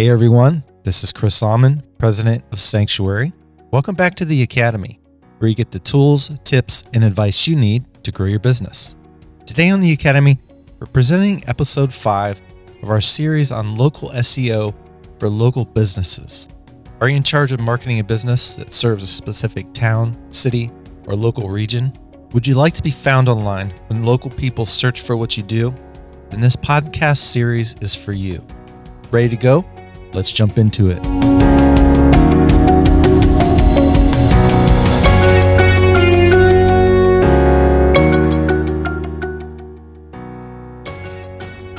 Hey everyone, this is Chris Alman, president of Sanctuary. Welcome back to the Academy, where you get the tools, tips, and advice you need to grow your business. Today on the Academy, we're presenting episode 5 of our series on local SEO for local businesses. Are you in charge of marketing a business that serves a specific town, city, or local region? Would you like to be found online when local people search for what you do? Then this podcast series is for you. Ready to go? Let's jump into it.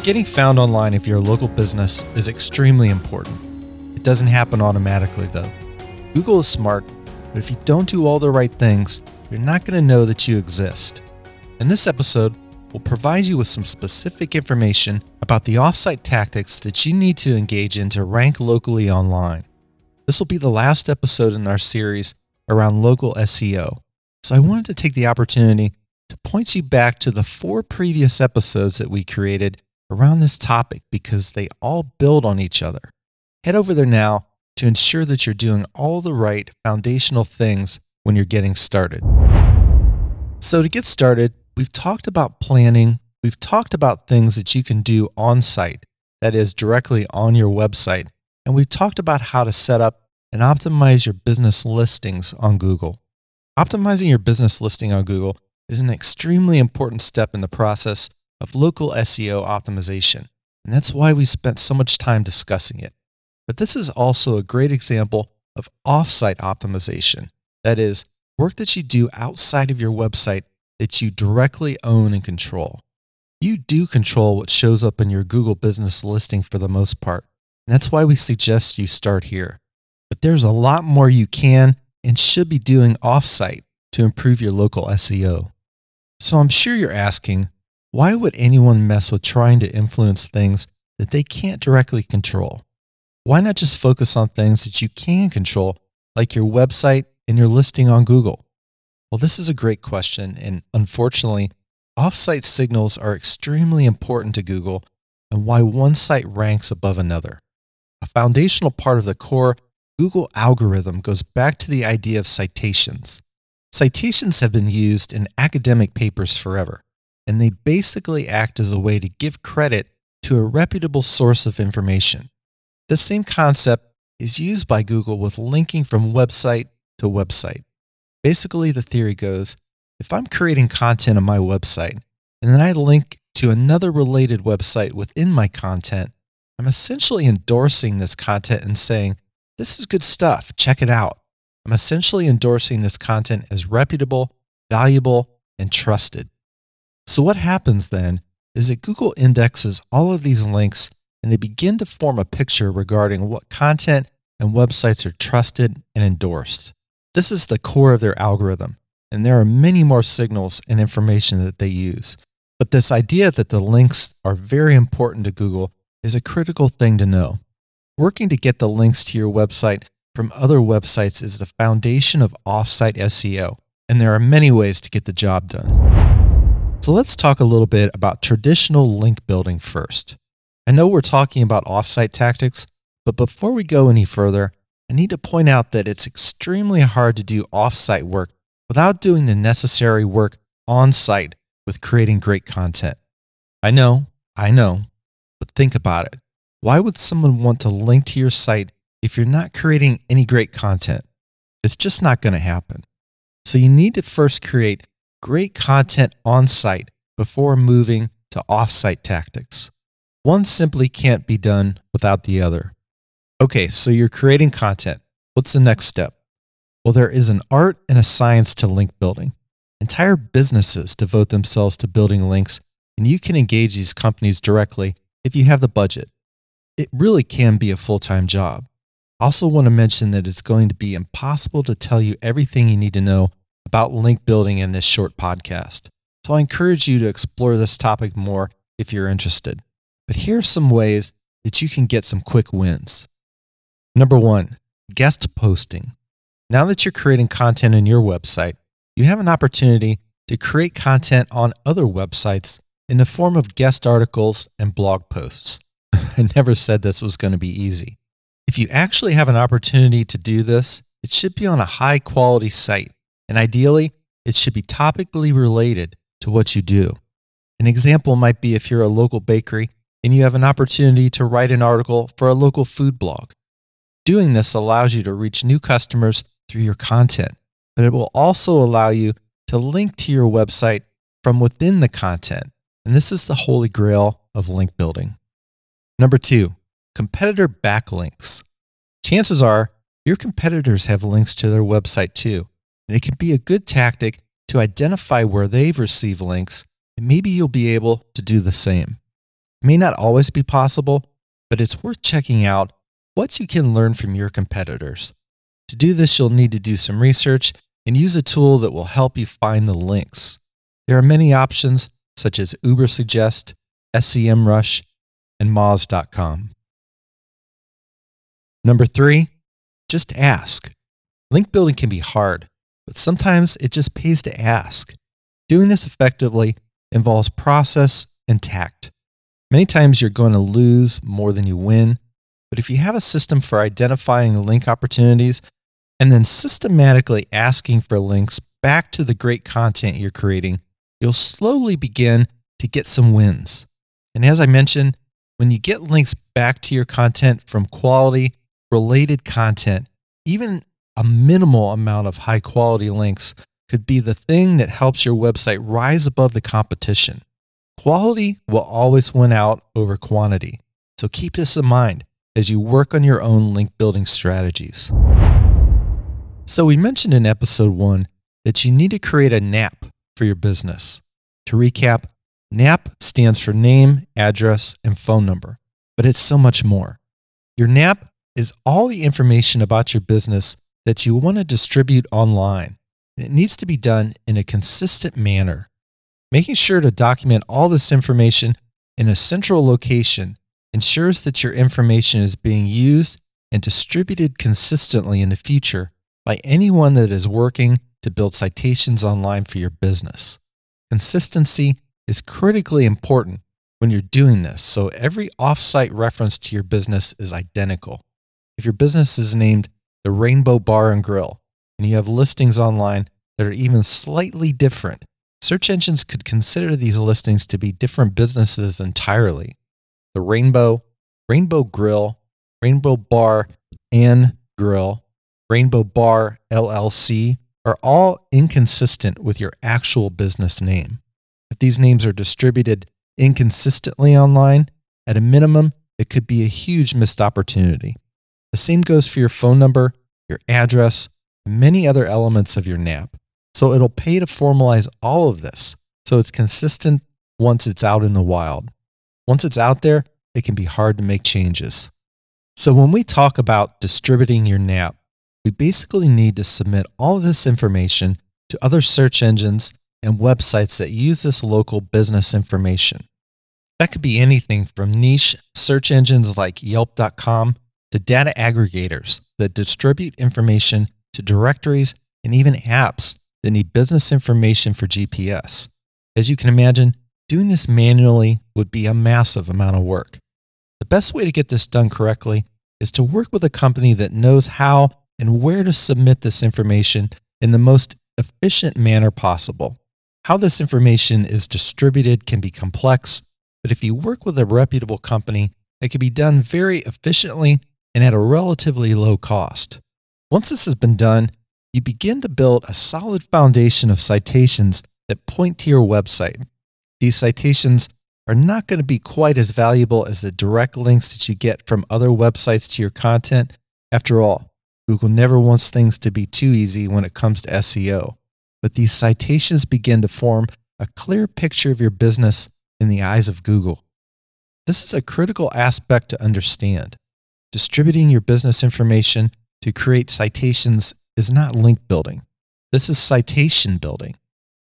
Getting found online if you're a local business is extremely important. It doesn't happen automatically though. Google is smart, but if you don't do all the right things, you're not going to know that you exist. In this episode, we'll provide you with some specific information about the offsite tactics that you need to engage in to rank locally online. This will be the last episode in our series around local SEO, so I wanted to take the opportunity to point you back to the four previous episodes that we created around this topic because they all build on each other. Head over there now to ensure that you're doing all the right foundational things when you're getting started. So, to get started, we've talked about planning, we've talked about things that you can do on site, that is, directly on your website, and we've talked about how to set up and optimize your business listings on Google. Optimizing your business listing on Google is an extremely important step in the process of local SEO optimization, and that's why we spent so much time discussing it. But this is also a great example of offsite optimization, that is, work that you do outside of your website that you directly own and control. You do control what shows up in your Google business listing for the most part. And that's why we suggest you start here. But there's a lot more you can and should be doing offsite to improve your local SEO. So I'm sure you're asking, why would anyone mess with trying to influence things that they can't directly control? Why not just focus on things that you can control, like your website and your listing on Google? Well, this is a great question, and unfortunately, offsite signals are extremely important to Google and why one site ranks above another. A foundational part of the core Google algorithm goes back to the idea of citations. Citations have been used in academic papers forever, and they basically act as a way to give credit to a reputable source of information. The same concept is used by Google with linking from website to website. Basically, the theory goes if I'm creating content on my website and then I link to another related website within my content, I'm essentially endorsing this content and saying, This is good stuff, check it out. I'm essentially endorsing this content as reputable, valuable, and trusted. So, what happens then is that Google indexes all of these links and they begin to form a picture regarding what content and websites are trusted and endorsed. This is the core of their algorithm, and there are many more signals and information that they use. But this idea that the links are very important to Google is a critical thing to know. Working to get the links to your website from other websites is the foundation of offsite SEO, and there are many ways to get the job done. So let's talk a little bit about traditional link building first. I know we're talking about offsite tactics, but before we go any further, I need to point out that it's extremely hard to do offsite work without doing the necessary work on site with creating great content. I know, I know, but think about it. Why would someone want to link to your site if you're not creating any great content? It's just not going to happen. So you need to first create great content on site before moving to offsite tactics. One simply can't be done without the other. Okay, so you're creating content. What's the next step? Well, there is an art and a science to link building. Entire businesses devote themselves to building links, and you can engage these companies directly if you have the budget. It really can be a full time job. I also want to mention that it's going to be impossible to tell you everything you need to know about link building in this short podcast. So I encourage you to explore this topic more if you're interested. But here are some ways that you can get some quick wins. Number one, guest posting. Now that you're creating content on your website, you have an opportunity to create content on other websites in the form of guest articles and blog posts. I never said this was going to be easy. If you actually have an opportunity to do this, it should be on a high quality site, and ideally, it should be topically related to what you do. An example might be if you're a local bakery and you have an opportunity to write an article for a local food blog. Doing this allows you to reach new customers through your content, but it will also allow you to link to your website from within the content. And this is the holy grail of link building. Number two, competitor backlinks. Chances are your competitors have links to their website too, and it can be a good tactic to identify where they've received links, and maybe you'll be able to do the same. It may not always be possible, but it's worth checking out what you can learn from your competitors. To do this, you'll need to do some research and use a tool that will help you find the links. There are many options such as Ubersuggest, SEMrush, and Moz.com. Number three, just ask. Link building can be hard, but sometimes it just pays to ask. Doing this effectively involves process and tact. Many times you're going to lose more than you win, but if you have a system for identifying link opportunities and then systematically asking for links back to the great content you're creating, you'll slowly begin to get some wins. And as I mentioned, when you get links back to your content from quality, related content, even a minimal amount of high quality links could be the thing that helps your website rise above the competition. Quality will always win out over quantity. So keep this in mind as you work on your own link building strategies. So, we mentioned in episode one that you need to create a NAP for your business. To recap, NAP stands for name, address, and phone number, but it's so much more. Your NAP is all the information about your business that you want to distribute online. And it needs to be done in a consistent manner. Making sure to document all this information in a central location ensures that your information is being used and distributed consistently in the future by anyone that is working to build citations online for your business. Consistency is critically important when you're doing this, so every offsite reference to your business is identical. If your business is named the Rainbow Bar and Grill and you have listings online that are even slightly different, search engines could consider these listings to be different businesses entirely. The Rainbow, Rainbow Grill, Rainbow Bar and Grill, Rainbow Bar LLC are all inconsistent with your actual business name. If these names are distributed inconsistently online, at a minimum, it could be a huge missed opportunity. The same goes for your phone number, your address, and many other elements of your NAP. So it'll pay to formalize all of this so it's consistent once it's out in the wild. Once it's out there, it can be hard to make changes. So when we talk about distributing your NAP, we basically need to submit all of this information to other search engines and websites that use this local business information. That could be anything from niche search engines like Yelp.com to data aggregators that distribute information to directories and even apps that need business information for GPS. As you can imagine, doing this manually would be a massive amount of work. The best way to get this done correctly is to work with a company that knows how and where to submit this information in the most efficient manner possible. How this information is distributed can be complex, but if you work with a reputable company, it can be done very efficiently and at a relatively low cost. Once this has been done, you begin to build a solid foundation of citations that point to your website. These citations are not going to be quite as valuable as the direct links that you get from other websites to your content. After all, Google never wants things to be too easy when it comes to SEO. But these citations begin to form a clear picture of your business in the eyes of Google. This is a critical aspect to understand. Distributing your business information to create citations is not link building. This is citation building.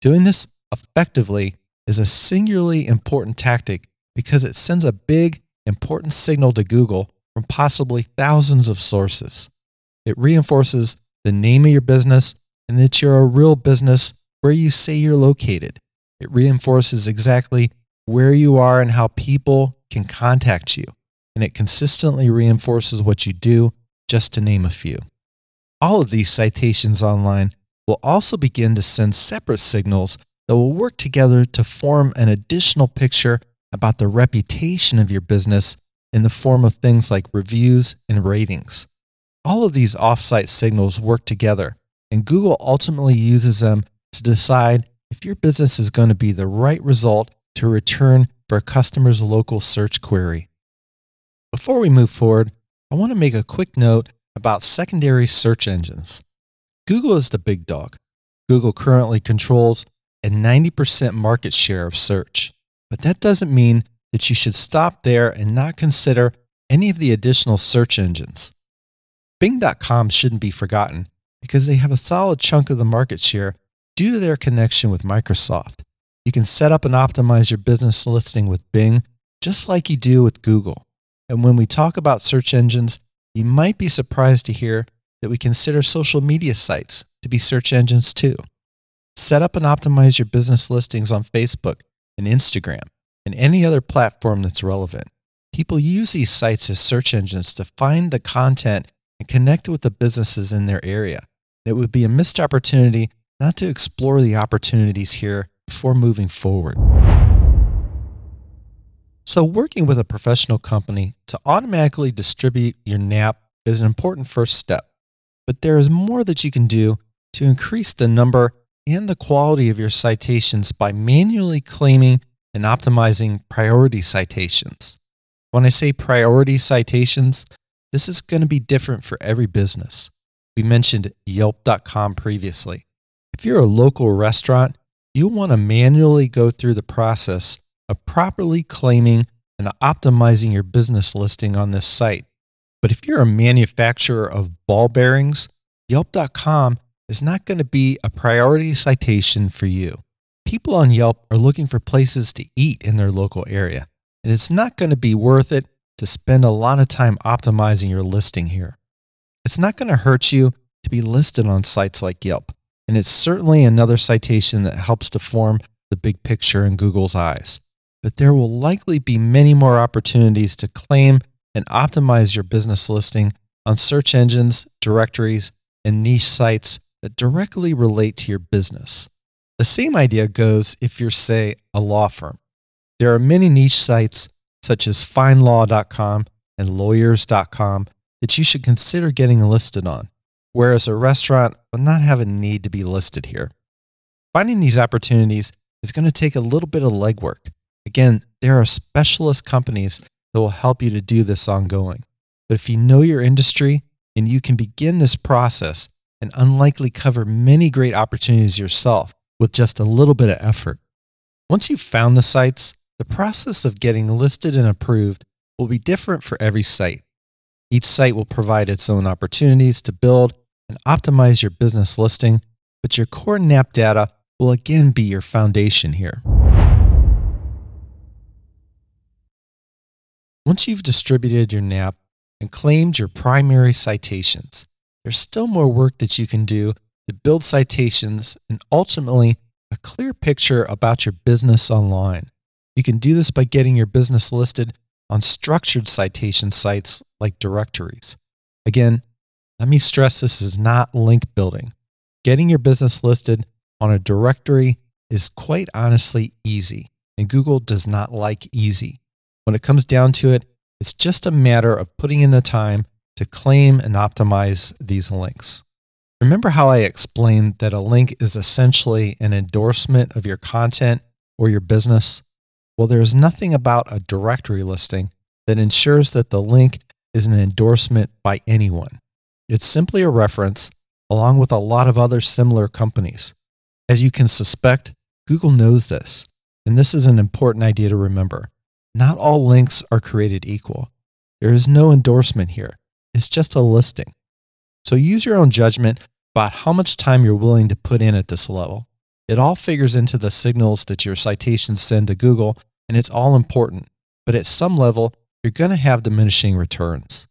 Doing this effectively is a singularly important tactic because it sends a big, important signal to Google from possibly thousands of sources. It reinforces the name of your business and that you're a real business where you say you're located. It reinforces exactly where you are and how people can contact you. and it consistently reinforces what you do, just to name a few. All of these citations online will also begin to send separate signals that will work together to form an additional picture about the reputation of your business in the form of things like reviews and ratings. All of these offsite signals work together, and Google ultimately uses them to decide if your business is going to be the right result to return for a customer's local search query. Before we move forward, I want to make a quick note about secondary search engines. Google is the big dog. Google currently controls a 90% market share of search. But that doesn't mean that you should stop there and not consider any of the additional search engines. Bing.com shouldn't be forgotten because they have a solid chunk of the market share due to their connection with Microsoft. You can set up and optimize your business listing with Bing just like you do with Google. And when we talk about search engines, you might be surprised to hear that we consider social media sites to be search engines too. Set up and optimize your business listings on Facebook and Instagram and any other platform that's relevant. People use these sites as search engines to find the content and connect with the businesses in their area. It would be a missed opportunity not to explore the opportunities here before moving forward. So, working with a professional company to automatically distribute your NAP is an important first step, but there is more that you can do to increase the number and the quality of your citations by manually claiming and optimizing priority citations. When I say priority citations, this is going to be different for every business. We mentioned Yelp.com previously. If you're a local restaurant, you'll want to manually go through the process of properly claiming and optimizing your business listing on this site. But if you're a manufacturer of ball bearings, Yelp.com is not going to be a priority citation for you. People on Yelp are looking for places to eat in their local area, and it's not going to be worth it to spend a lot of time optimizing your listing here. It's not going to hurt you to be listed on sites like Yelp, and it's certainly another citation that helps to form the big picture in Google's eyes. But there will likely be many more opportunities to claim and optimize your business listing on search engines, directories, and niche sites that directly relate to your business. The same idea goes if you're, say, a law firm. There are many niche sites such as findlaw.com and lawyers.com that you should consider getting listed on, whereas a restaurant will not have a need to be listed here. Finding these opportunities is going to take a little bit of legwork. Again, there are specialist companies that will help you to do this ongoing. But if you know your industry and you can begin this process, and unlikely cover many great opportunities yourself with just a little bit of effort. Once you've found the sites, the process of getting listed and approved will be different for every site. Each site will provide its own opportunities to build and optimize your business listing, but your core NAP data will again be your foundation here. Once you've distributed your NAP and claimed your primary citations, there's still more work that you can do to build citations and ultimately a clear picture about your business online. You can do this by getting your business listed on structured citation sites like directories. Again, let me stress this is not link building. Getting your business listed on a directory is quite honestly easy, and Google does not like easy. When it comes down to it, it's just a matter of putting in the time to claim and optimize these links. Remember how I explained that a link is essentially an endorsement of your content or your business? Well, there is nothing about a directory listing that ensures that the link is an endorsement by anyone. It's simply a reference, along with a lot of other similar companies. As you can suspect, Google knows this, and this is an important idea to remember. Not all links are created equal. There is no endorsement here. It's just a listing. So use your own judgment about how much time you're willing to put in at this level. It all figures into the signals that your citations send to Google, and it's all important. But at some level, you're going to have diminishing returns.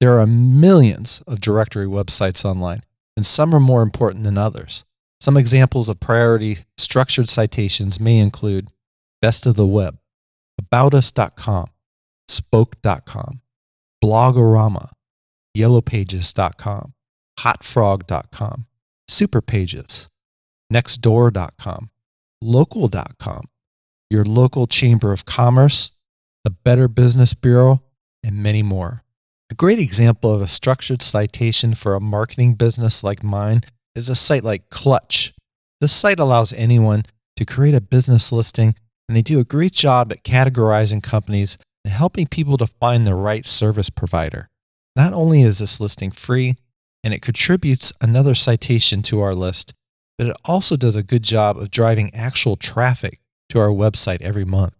There are millions of directory websites online, and some are more important than others. Some examples of priority structured citations may include Best of the Web, AboutUs.com, Spoke.com, Blogarama, YellowPages.com, HotFrog.com, Superpages, Nextdoor.com, Local.com, your local Chamber of Commerce, the Better Business Bureau, and many more. A great example of a structured citation for a marketing business like mine is a site like Clutch. This site allows anyone to create a business listing, and they do a great job at categorizing companies and helping people to find the right service provider. Not only is this listing free, and it contributes another citation to our list, but it also does a good job of driving actual traffic to our website every month.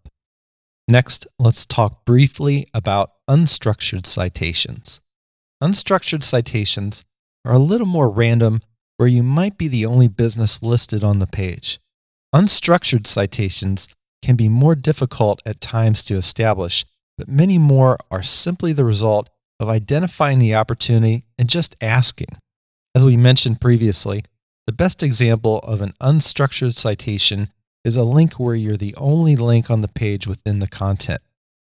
Next, let's talk briefly about unstructured citations. Unstructured citations are a little more random where you might be the only business listed on the page. Unstructured citations can be more difficult at times to establish, but many more are simply the result of identifying the opportunity and just asking. As we mentioned previously, the best example of an unstructured citation is a link where you're the only link on the page within the content.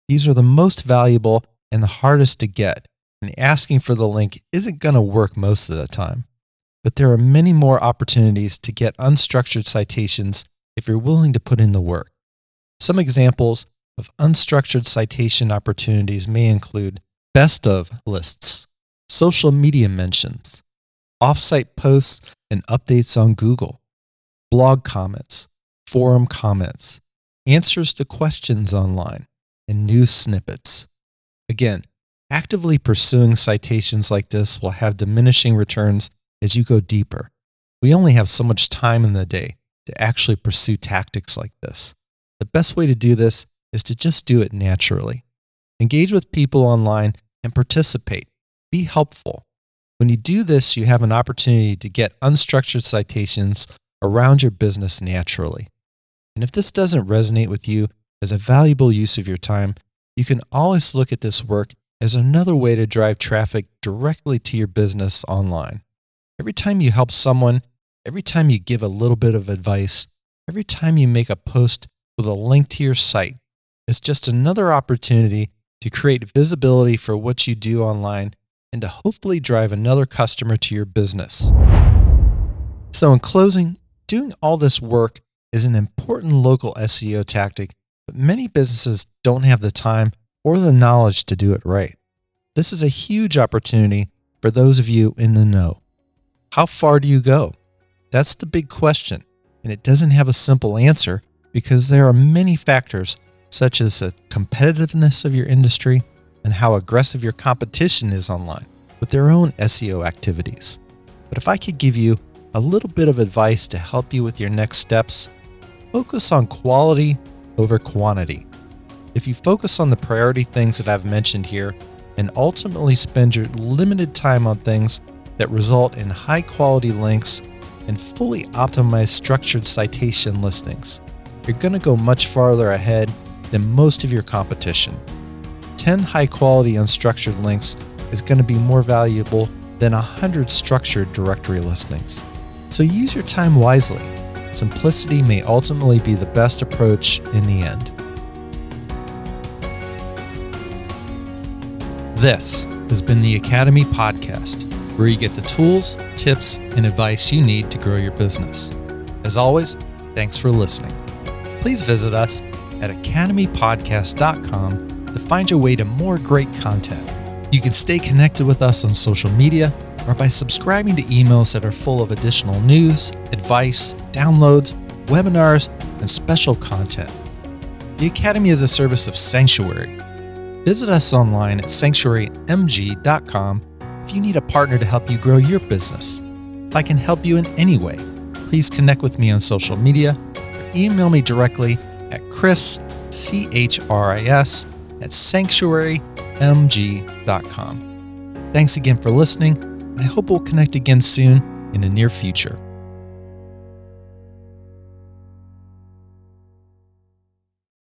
These are the most valuable and the hardest to get, and asking for the link isn't going to work most of the time. But there are many more opportunities to get unstructured citations if you're willing to put in the work. Some examples of unstructured citation opportunities may include best of lists, social media mentions, offsite posts and updates on Google, blog comments, forum comments, answers to questions online, and news snippets. Again, actively pursuing citations like this will have diminishing returns as you go deeper. We only have so much time in the day to actually pursue tactics like this. The best way to do this is to just do it naturally. Engage with people online and participate. Be helpful. When you do this, you have an opportunity to get unstructured citations around your business naturally. And if this doesn't resonate with you as a valuable use of your time, you can always look at this work as another way to drive traffic directly to your business online. Every time you help someone, every time you give a little bit of advice, every time you make a post with a link to your site, it's just another opportunity to create visibility for what you do online and to hopefully drive another customer to your business. So, in closing, doing all this work is an important local SEO tactic, but many businesses don't have the time or the knowledge to do it right. This is a huge opportunity for those of you in the know. How far do you go? That's the big question, and it doesn't have a simple answer because there are many factors such as the competitiveness of your industry and how aggressive your competition is online with their own SEO activities. But if I could give you a little bit of advice to help you with your next steps, focus on quality over quantity. If you focus on the priority things that I've mentioned here and ultimately spend your limited time on things that result in high quality links and fully optimized structured citation listings, you're going to go much farther ahead than most of your competition. 10 high quality unstructured links is going to be more valuable than 100 structured directory listings. So use your time wisely. Simplicity may ultimately be the best approach in the end. This has been the Academy Podcast, where you get the tools, tips, and advice you need to grow your business. As always, thanks for listening. Please visit us at academypodcast.com to find your way to more great content. You can stay connected with us on social media or by subscribing to emails that are full of additional news, advice, downloads, webinars, and special content. The Academy is a service of Sanctuary. Visit us online at sanctuarymg.com if you need a partner to help you grow your business. If I can help you in any way, please connect with me on social media or email me directly at Chris, C H R I S, at sanctuarymg.com. Thanks again for listening, and I hope we'll connect again soon in the near future.